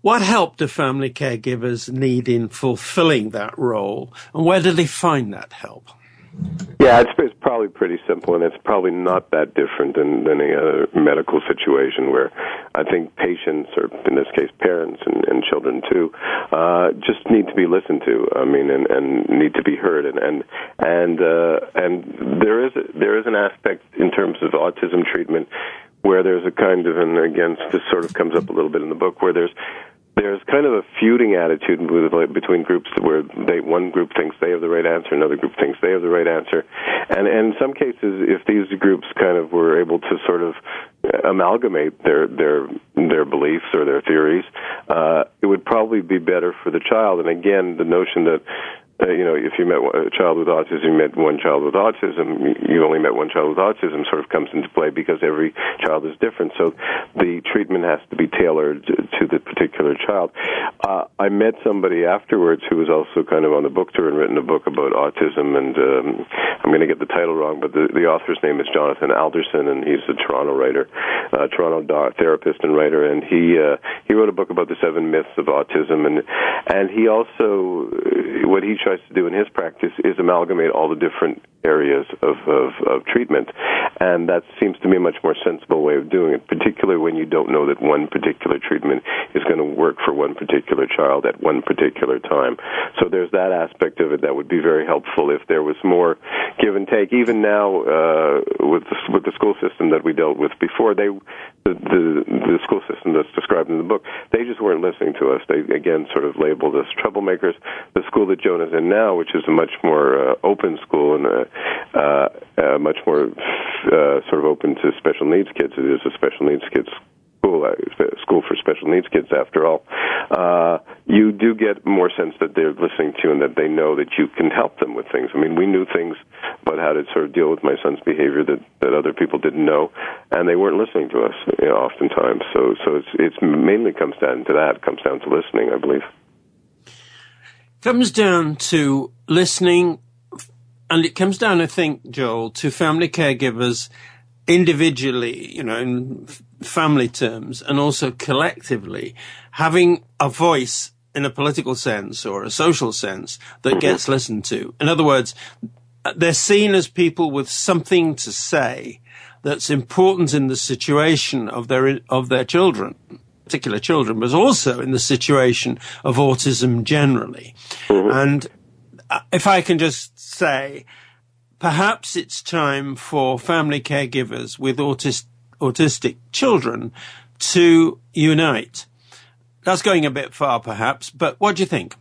What help do family caregivers need in fulfilling that role, and where do they find that help? Yeah, it's, it's probably pretty simple, and it's probably not that different than, than any other medical situation where I think patients, or in this case, parents and, and children too, uh, just need to be listened to. I mean, and, and need to be heard, and and and uh, and there is a, there is an aspect in terms of autism treatment where there's a kind of, and again, this sort of comes up a little bit in the book, where there's there's kind of a feuding attitude between groups where they one group thinks they have the right answer, another group thinks they have the right answer, and, and in some cases, if these groups kind of were able to sort of amalgamate their their their beliefs or their theories, uh, it would probably be better for the child. And again, the notion that uh, you know, if you met a child with autism, you met one child with autism, you only met one child with autism sort of comes into play because every child is different. So the treatment has to be tailored to the particular child. Uh, I met somebody afterwards who was also kind of on the book tour and written a book about autism, and um, I'm going to get the title wrong, but the, the author's name is Jonathan Alderson, and he's a Toronto writer, uh, Toronto therapist and writer, and he uh, he wrote a book about the seven myths of autism, and and he also what he tries to do in his practice is amalgamate all the different areas of, of, of treatment. And that seems to me a much more sensible way of doing it, particularly when you don't know that one particular treatment is going to work for one particular child at one particular time. So there's that aspect of it that would be very helpful if there was more give and take. Even now, uh, with the, with the school system that we dealt with before, they the, the the school system that's described in the book, they just weren't listening to us. They again sort of labeled us troublemakers. The school that Jonah's in now, which is a much more uh, open school and uh, uh, uh, much more uh, sort of open to special needs kids. It is a special needs kids school, uh, school for special needs kids. After all, uh, you do get more sense that they're listening to you and that they know that you can help them with things. I mean, we knew things about how to sort of deal with my son's behavior that that other people didn't know, and they weren't listening to us you know, oftentimes. So, so it's it's mainly comes down to that. It comes down to listening, I believe. Comes down to listening and it comes down, I think, Joel, to family caregivers individually, you know, in family terms, and also collectively, having a voice in a political sense or a social sense that mm-hmm. gets listened to. In other words, they're seen as people with something to say that's important in the situation of their of their children particular children, but also in the situation of autism generally. Mm-hmm. And uh, if I can just say, perhaps it's time for family caregivers with autis- autistic children to unite. That's going a bit far, perhaps, but what do you think?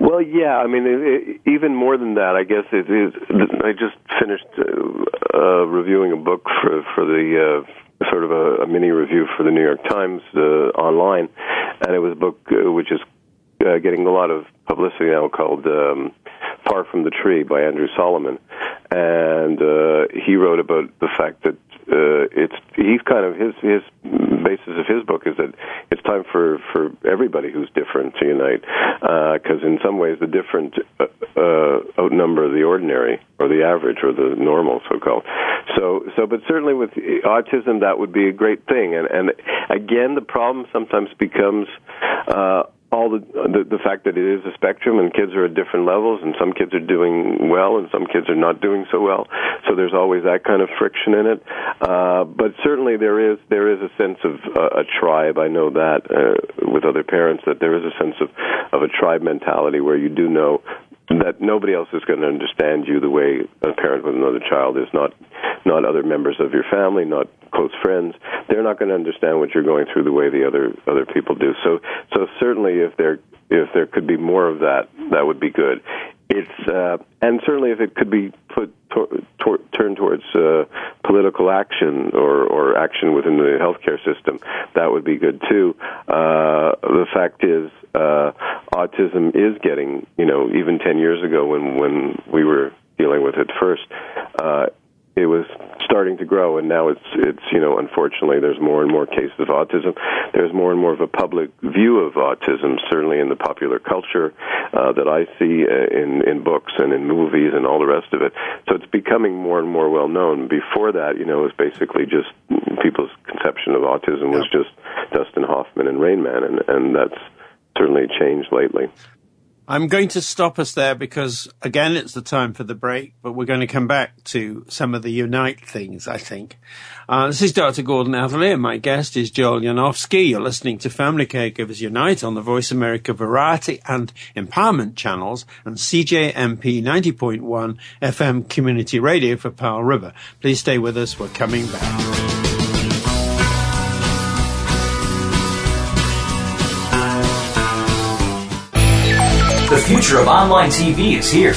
Well, yeah. I mean, it, it, even more than that, I guess it is. I just finished uh, uh, reviewing a book for for the uh, sort of a, a mini review for the New York Times uh, online, and it was a book uh, which is uh, getting a lot of publicity now called um, Far from the Tree by Andrew Solomon. And uh, he wrote about the fact that uh, it's he's kind of his his basis of his book is that it's time for for everybody who's different to unite because uh, in some ways the different uh, uh, outnumber the ordinary or the average or the normal so called so so but certainly with autism that would be a great thing and and again the problem sometimes becomes uh all the, the the fact that it is a spectrum and kids are at different levels and some kids are doing well and some kids are not doing so well. So there's always that kind of friction in it. Uh but certainly there is there is a sense of uh, a tribe. I know that uh, with other parents that there is a sense of of a tribe mentality where you do know that nobody else is going to understand you the way a parent with another child is not not other members of your family not close friends they're not going to understand what you're going through the way the other other people do so so certainly if there if there could be more of that that would be good it's uh, and certainly if it could be put to, to, turned towards uh, political action or, or action within the healthcare system, that would be good too. Uh, the fact is, uh, autism is getting, you know, even 10 years ago when, when we were dealing with it first, uh, it was starting to grow, and now it's it's you know unfortunately there's more and more cases of autism. There's more and more of a public view of autism, certainly in the popular culture uh, that I see uh, in in books and in movies and all the rest of it. So it's becoming more and more well known. Before that, you know, it was basically just people's conception of autism was just Dustin Hoffman and Rain Man, and and that's certainly changed lately. I'm going to stop us there because, again, it's the time for the break, but we're going to come back to some of the Unite things, I think. Uh, this is Dr. Gordon and my guest is Joel Yanofsky. You're listening to Family Caregivers Unite on the Voice America Variety and Empowerment channels and CJMP 90.1 FM Community Radio for Powell River. Please stay with us. We're coming back. Future of online TV is here.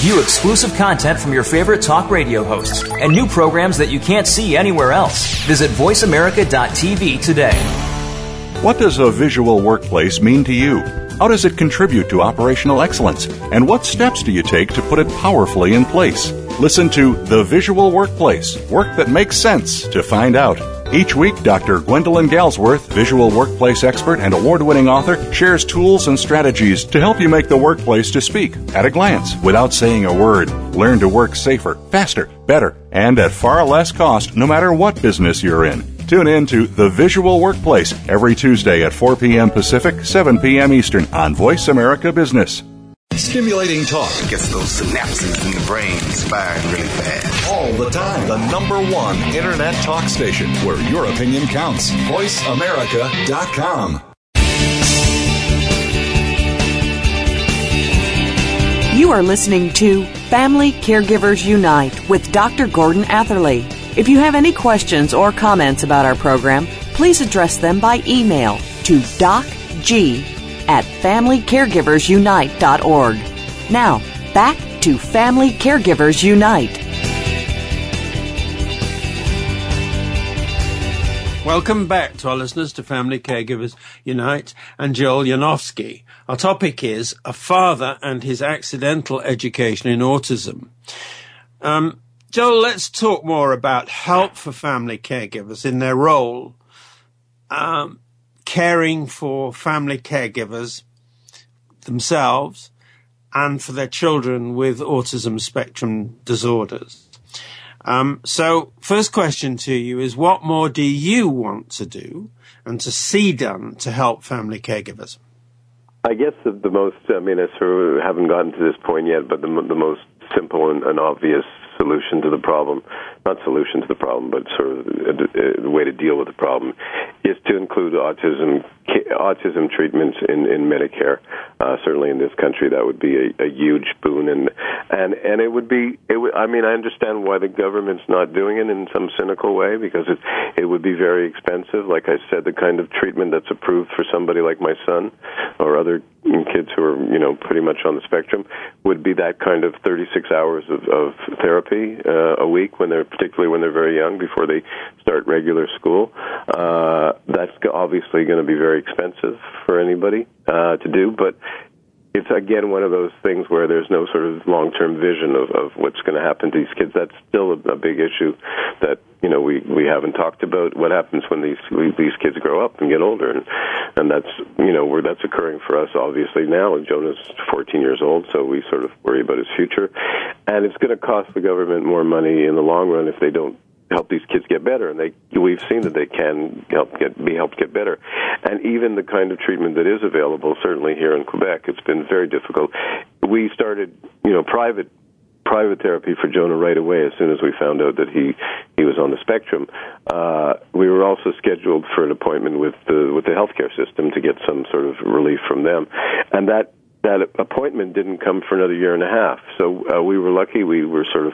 View exclusive content from your favorite talk radio hosts and new programs that you can't see anywhere else. Visit VoiceAmerica.tv today. What does a visual workplace mean to you? How does it contribute to operational excellence? And what steps do you take to put it powerfully in place? Listen to The Visual Workplace Work That Makes Sense to find out. Each week, Dr. Gwendolyn Galsworth, visual workplace expert and award winning author, shares tools and strategies to help you make the workplace to speak at a glance without saying a word. Learn to work safer, faster, better, and at far less cost no matter what business you're in. Tune in to The Visual Workplace every Tuesday at 4 p.m. Pacific, 7 p.m. Eastern on Voice America Business. Stimulating talk. It gets those synapses in the brain firing really fast. All the time. The number one internet talk station where your opinion counts. VoiceAmerica.com. You are listening to Family Caregivers Unite with Dr. Gordon Atherley. If you have any questions or comments about our program, please address them by email to docg at FamilyCaregiversUnite.org. Now, back to Family Caregivers Unite. Welcome back to our listeners to Family Caregivers Unite and Joel Yanofsky. Our topic is a father and his accidental education in autism. Um, Joel, let's talk more about help for family caregivers in their role um, caring for family caregivers themselves and for their children with autism spectrum disorders. Um, so, first question to you is what more do you want to do and to see done to help family caregivers? I guess the, the most, I mean, I sort of haven't gotten to this point yet, but the, the most simple and, and obvious solution to the problem, not solution to the problem, but sort of a way to deal with the problem, is to include autism autism treatments in in Medicare. Uh, certainly in this country, that would be a, a huge boon, and and and it would be. It would, I mean, I understand why the government's not doing it in some cynical way because it it would be very expensive. Like I said, the kind of treatment that's approved for somebody like my son or other kids who are you know pretty much on the spectrum would be that kind of 36 hours of, of therapy uh, a week when they're particularly when they're very young before they start regular school. Uh, that's obviously going to be very expensive for anybody uh, to do, but it's again one of those things where there's no sort of long-term vision of, of what's going to happen to these kids. That's still a, a big issue that you know we we haven't talked about. What happens when these these kids grow up and get older, and and that's you know where that's occurring for us obviously now. And Jonah's 14 years old, so we sort of worry about his future, and it's going to cost the government more money in the long run if they don't help these kids get better, and they we've seen that they can help get be helped get better, and even the kind of treatment that is available, certainly here in Quebec, it's been very difficult. We started, you know, private private therapy for Jonah right away as soon as we found out that he he was on the spectrum. Uh, we were also scheduled for an appointment with the with the healthcare system to get some sort of relief from them, and that that appointment didn't come for another year and a half. So uh, we were lucky. We were sort of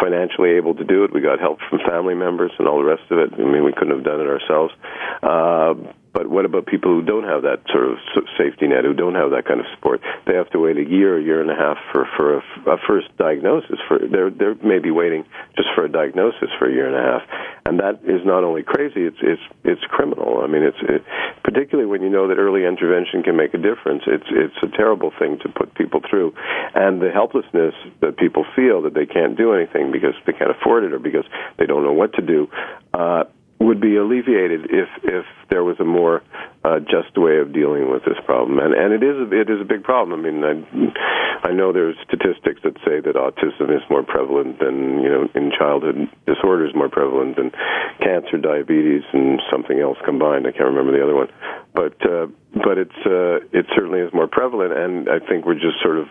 financially able to do it. We got help from family members and all the rest of it. I mean, we couldn't have done it ourselves. Uh, but what about people who don't have that sort of safety net, who don't have that kind of support? They have to wait a year, a year and a half for for a, a first diagnosis. For they're they're maybe waiting just for a diagnosis for a year and a half, and that is not only crazy, it's it's it's criminal. I mean, it's it, particularly when you know that early intervention can make a difference. It's it's a terrible thing to put people through, and the helplessness that people feel that they can't do anything because they can't afford it or because they don't know what to do. Uh, would be alleviated if if there was a more uh, just way of dealing with this problem. And and it is it is a big problem. I mean, I, I know there's statistics that say that autism is more prevalent than you know in childhood disorders more prevalent than cancer, diabetes, and something else combined. I can't remember the other one, but uh, but it's uh, it certainly is more prevalent, and I think we're just sort of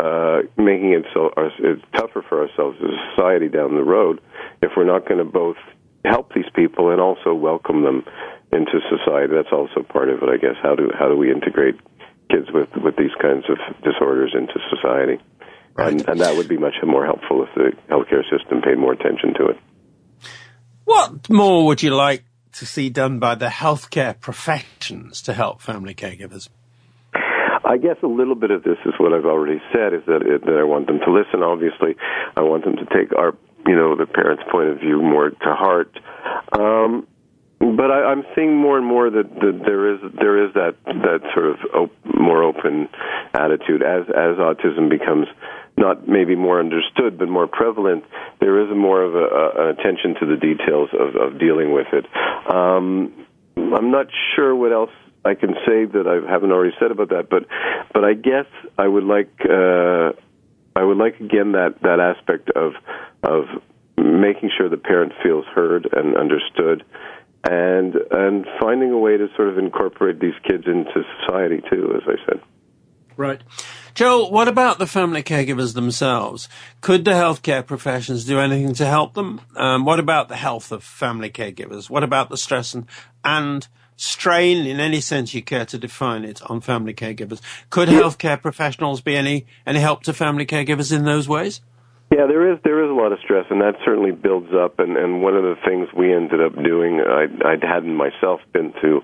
uh, making it so it's tougher for ourselves as a society down the road if we're not going to both help these people and also welcome them into society. That's also part of it, I guess. How do how do we integrate kids with with these kinds of disorders into society? Right. And, and that would be much more helpful if the healthcare system paid more attention to it. What more would you like to see done by the healthcare professions to help family caregivers? I guess a little bit of this is what I've already said is that it, that I want them to listen. Obviously, I want them to take our you know the parents' point of view more to heart. Um, but I, I'm seeing more and more that, that there is there is that that sort of op- more open attitude as as autism becomes not maybe more understood but more prevalent. There is more of a, a, an attention to the details of, of dealing with it. Um, I'm not sure what else I can say that I haven't already said about that, but but I guess I would like uh, I would like again that that aspect of of making sure the parent feels heard and understood and and finding a way to sort of incorporate these kids into society too, as I said. Right. Joel, what about the family caregivers themselves? Could the healthcare professions do anything to help them? Um, what about the health of family caregivers? What about the stress and, and strain, in any sense you care to define it, on family caregivers? Could healthcare professionals be any, any help to family caregivers in those ways? Yeah, there is there is a lot of stress, and that certainly builds up. And and one of the things we ended up doing, I I hadn't myself been to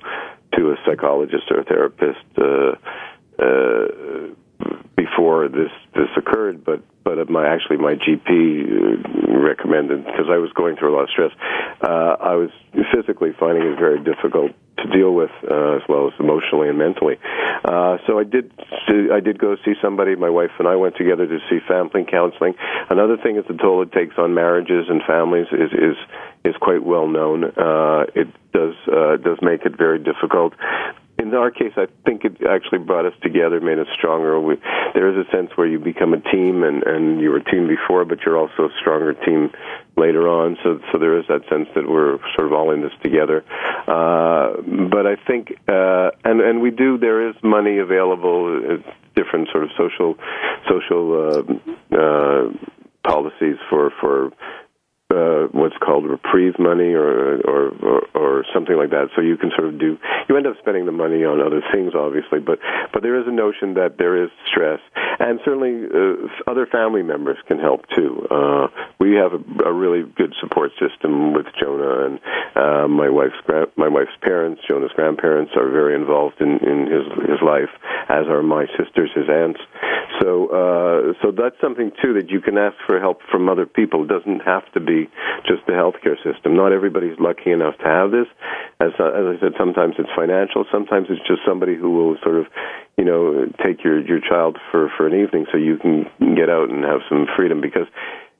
to a psychologist or a therapist uh, uh, before this this occurred, but but my actually my GP uh, recommended because I was going through a lot of stress. Uh, I was physically finding it very difficult to deal with, uh, as well as emotionally and mentally. Uh, so I did I did go see somebody. My wife and I went together to see family counseling. Another thing is the toll it takes on marriages and families is is is quite well known. Uh, it does uh, does make it very difficult in our case, I think it actually brought us together, made us stronger. We, there is a sense where you become a team, and and you were a team before, but you're also a stronger team later on. So so there is that sense that we're sort of all in this together. Uh, but I think, uh, and and we do. There is money available, uh, different sort of social social uh, uh, policies for for uh, what's called reprieve money or, or, or or something like that. So you can sort of do you end up spending the money on other things, obviously, but but there is a notion that there is stress, and certainly uh, other family members can help too. Uh, we have a, a really good support system with Jonah, and uh, my wife's my wife's parents, Jonah's grandparents, are very involved in in his his life, as are my sisters, his aunts. So uh, so that's something too that you can ask for help from other people. It doesn't have to be just the healthcare system. Not everybody's lucky enough to have this. As, uh, as I said, sometimes it's financial. Sometimes it's just somebody who will sort of, you know, take your your child for for an evening so you can get out and have some freedom because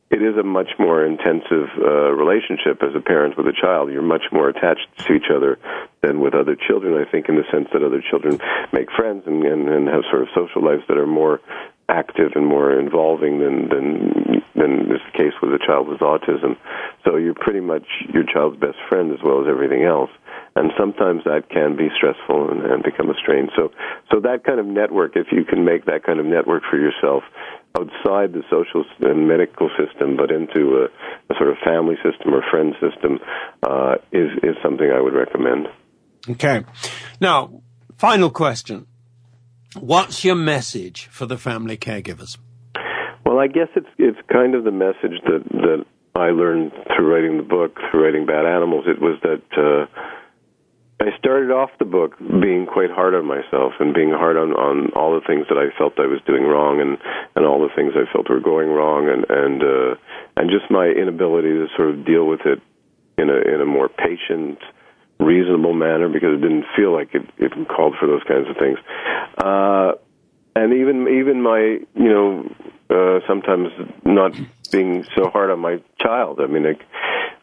it is a much more intensive uh, relationship as a parent with a child. You're much more attached to each other than with other children. I think, in the sense that other children make friends and, and, and have sort of social lives that are more active and more involving than than than is the case with a child with autism. So you're pretty much your child's best friend as well as everything else. And sometimes that can be stressful and, and become a strain. So, so that kind of network, if you can make that kind of network for yourself outside the social and medical system, but into a, a sort of family system or friend system, uh, is is something I would recommend. Okay. Now, final question What's your message for the family caregivers? Well, I guess it's it's kind of the message that that I learned through writing the book, through writing Bad Animals. It was that uh, I started off the book being quite hard on myself and being hard on on all the things that I felt I was doing wrong and and all the things I felt were going wrong and and uh, and just my inability to sort of deal with it in a in a more patient reasonable manner because it didn't feel like it, it called for those kinds of things. Uh, and even even my you know uh, sometimes not being so hard on my child. I mean, I,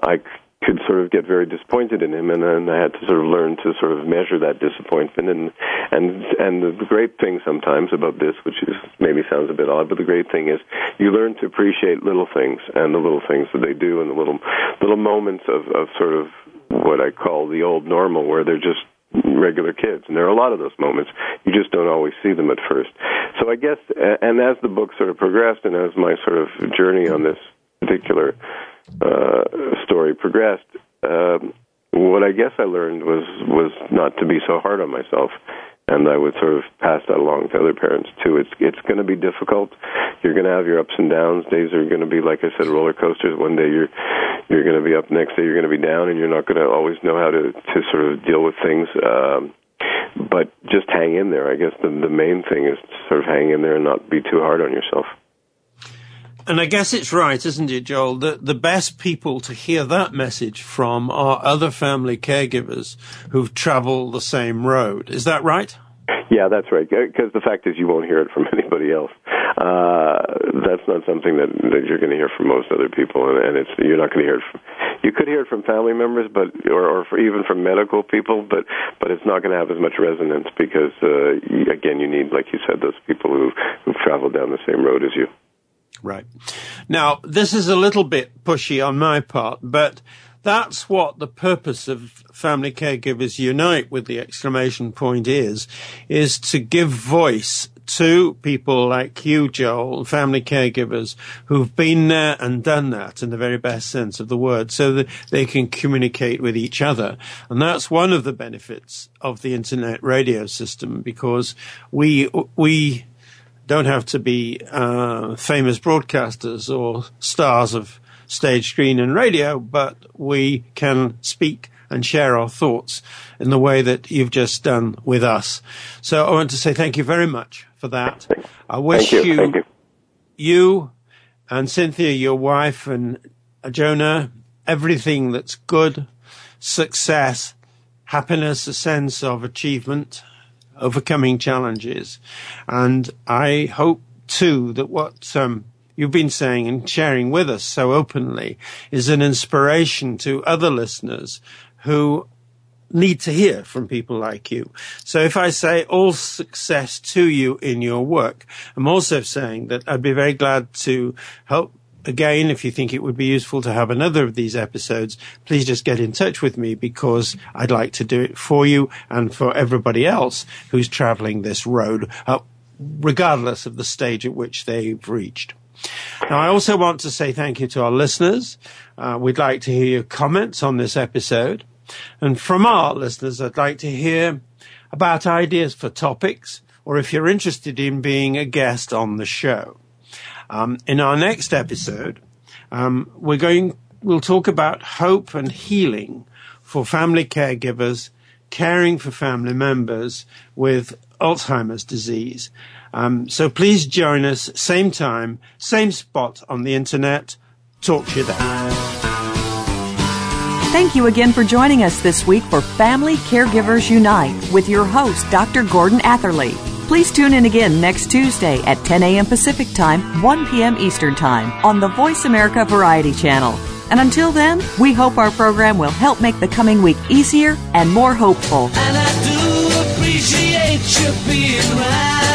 I could sort of get very disappointed in him, and then I had to sort of learn to sort of measure that disappointment. And and and the great thing sometimes about this, which is maybe sounds a bit odd, but the great thing is you learn to appreciate little things and the little things that they do, and the little little moments of of sort of what I call the old normal, where they're just regular kids and there are a lot of those moments you just don't always see them at first so i guess and as the book sort of progressed and as my sort of journey on this particular uh, story progressed, um, what I guess I learned was was not to be so hard on myself, and I would sort of pass that along to other parents too. It's it's going to be difficult. You're going to have your ups and downs. Days are going to be, like I said, roller coasters. One day you're you're going to be up, next day you're going to be down, and you're not going to always know how to to sort of deal with things. Um, but just hang in there. I guess the the main thing is to sort of hang in there and not be too hard on yourself. And I guess it's right, isn't it, Joel, that the best people to hear that message from are other family caregivers who've traveled the same road. Is that right? Yeah, that's right. Because the fact is, you won't hear it from anybody else. Uh, that's not something that, that you're going to hear from most other people, and, and it's you're not going to hear it. From, you could hear it from family members, but or, or even from medical people, but but it's not going to have as much resonance because uh, you, again, you need, like you said, those people who who've traveled down the same road as you. Right. Now, this is a little bit pushy on my part, but that's what the purpose of Family Caregivers Unite with the exclamation point is, is to give voice to people like you, Joel, family caregivers who've been there and done that in the very best sense of the word so that they can communicate with each other. And that's one of the benefits of the internet radio system because we, we, don't have to be uh, famous broadcasters or stars of stage, screen, and radio, but we can speak and share our thoughts in the way that you've just done with us. So I want to say thank you very much for that. I wish you, you, you, you and Cynthia, your wife, and Jonah, everything that's good, success, happiness, a sense of achievement, overcoming challenges. And I hope too that what um, you've been saying and sharing with us so openly is an inspiration to other listeners who need to hear from people like you. So if I say all success to you in your work, I'm also saying that I'd be very glad to help again, if you think it would be useful to have another of these episodes, please just get in touch with me because I'd like to do it for you and for everybody else who's traveling this road, uh, regardless of the stage at which they've reached. Now, I also want to say thank you to our listeners. Uh, we'd like to hear your comments on this episode. And from our listeners, I'd like to hear about ideas for topics or if you're interested in being a guest on the show. Um, in our next episode, um, we're going, we'll talk about hope and healing for family caregivers caring for family members with Alzheimer's disease. Um, so please join us, same time, same spot on the internet. Talk to you then. Thank you again for joining us this week for Family Caregivers Unite with your host, Dr. Gordon Atherley. Please tune in again next Tuesday at 10 a.m. Pacific Time, 1 p.m. Eastern Time on the Voice America Variety Channel. And until then, we hope our program will help make the coming week easier and more hopeful. And I do appreciate you being right.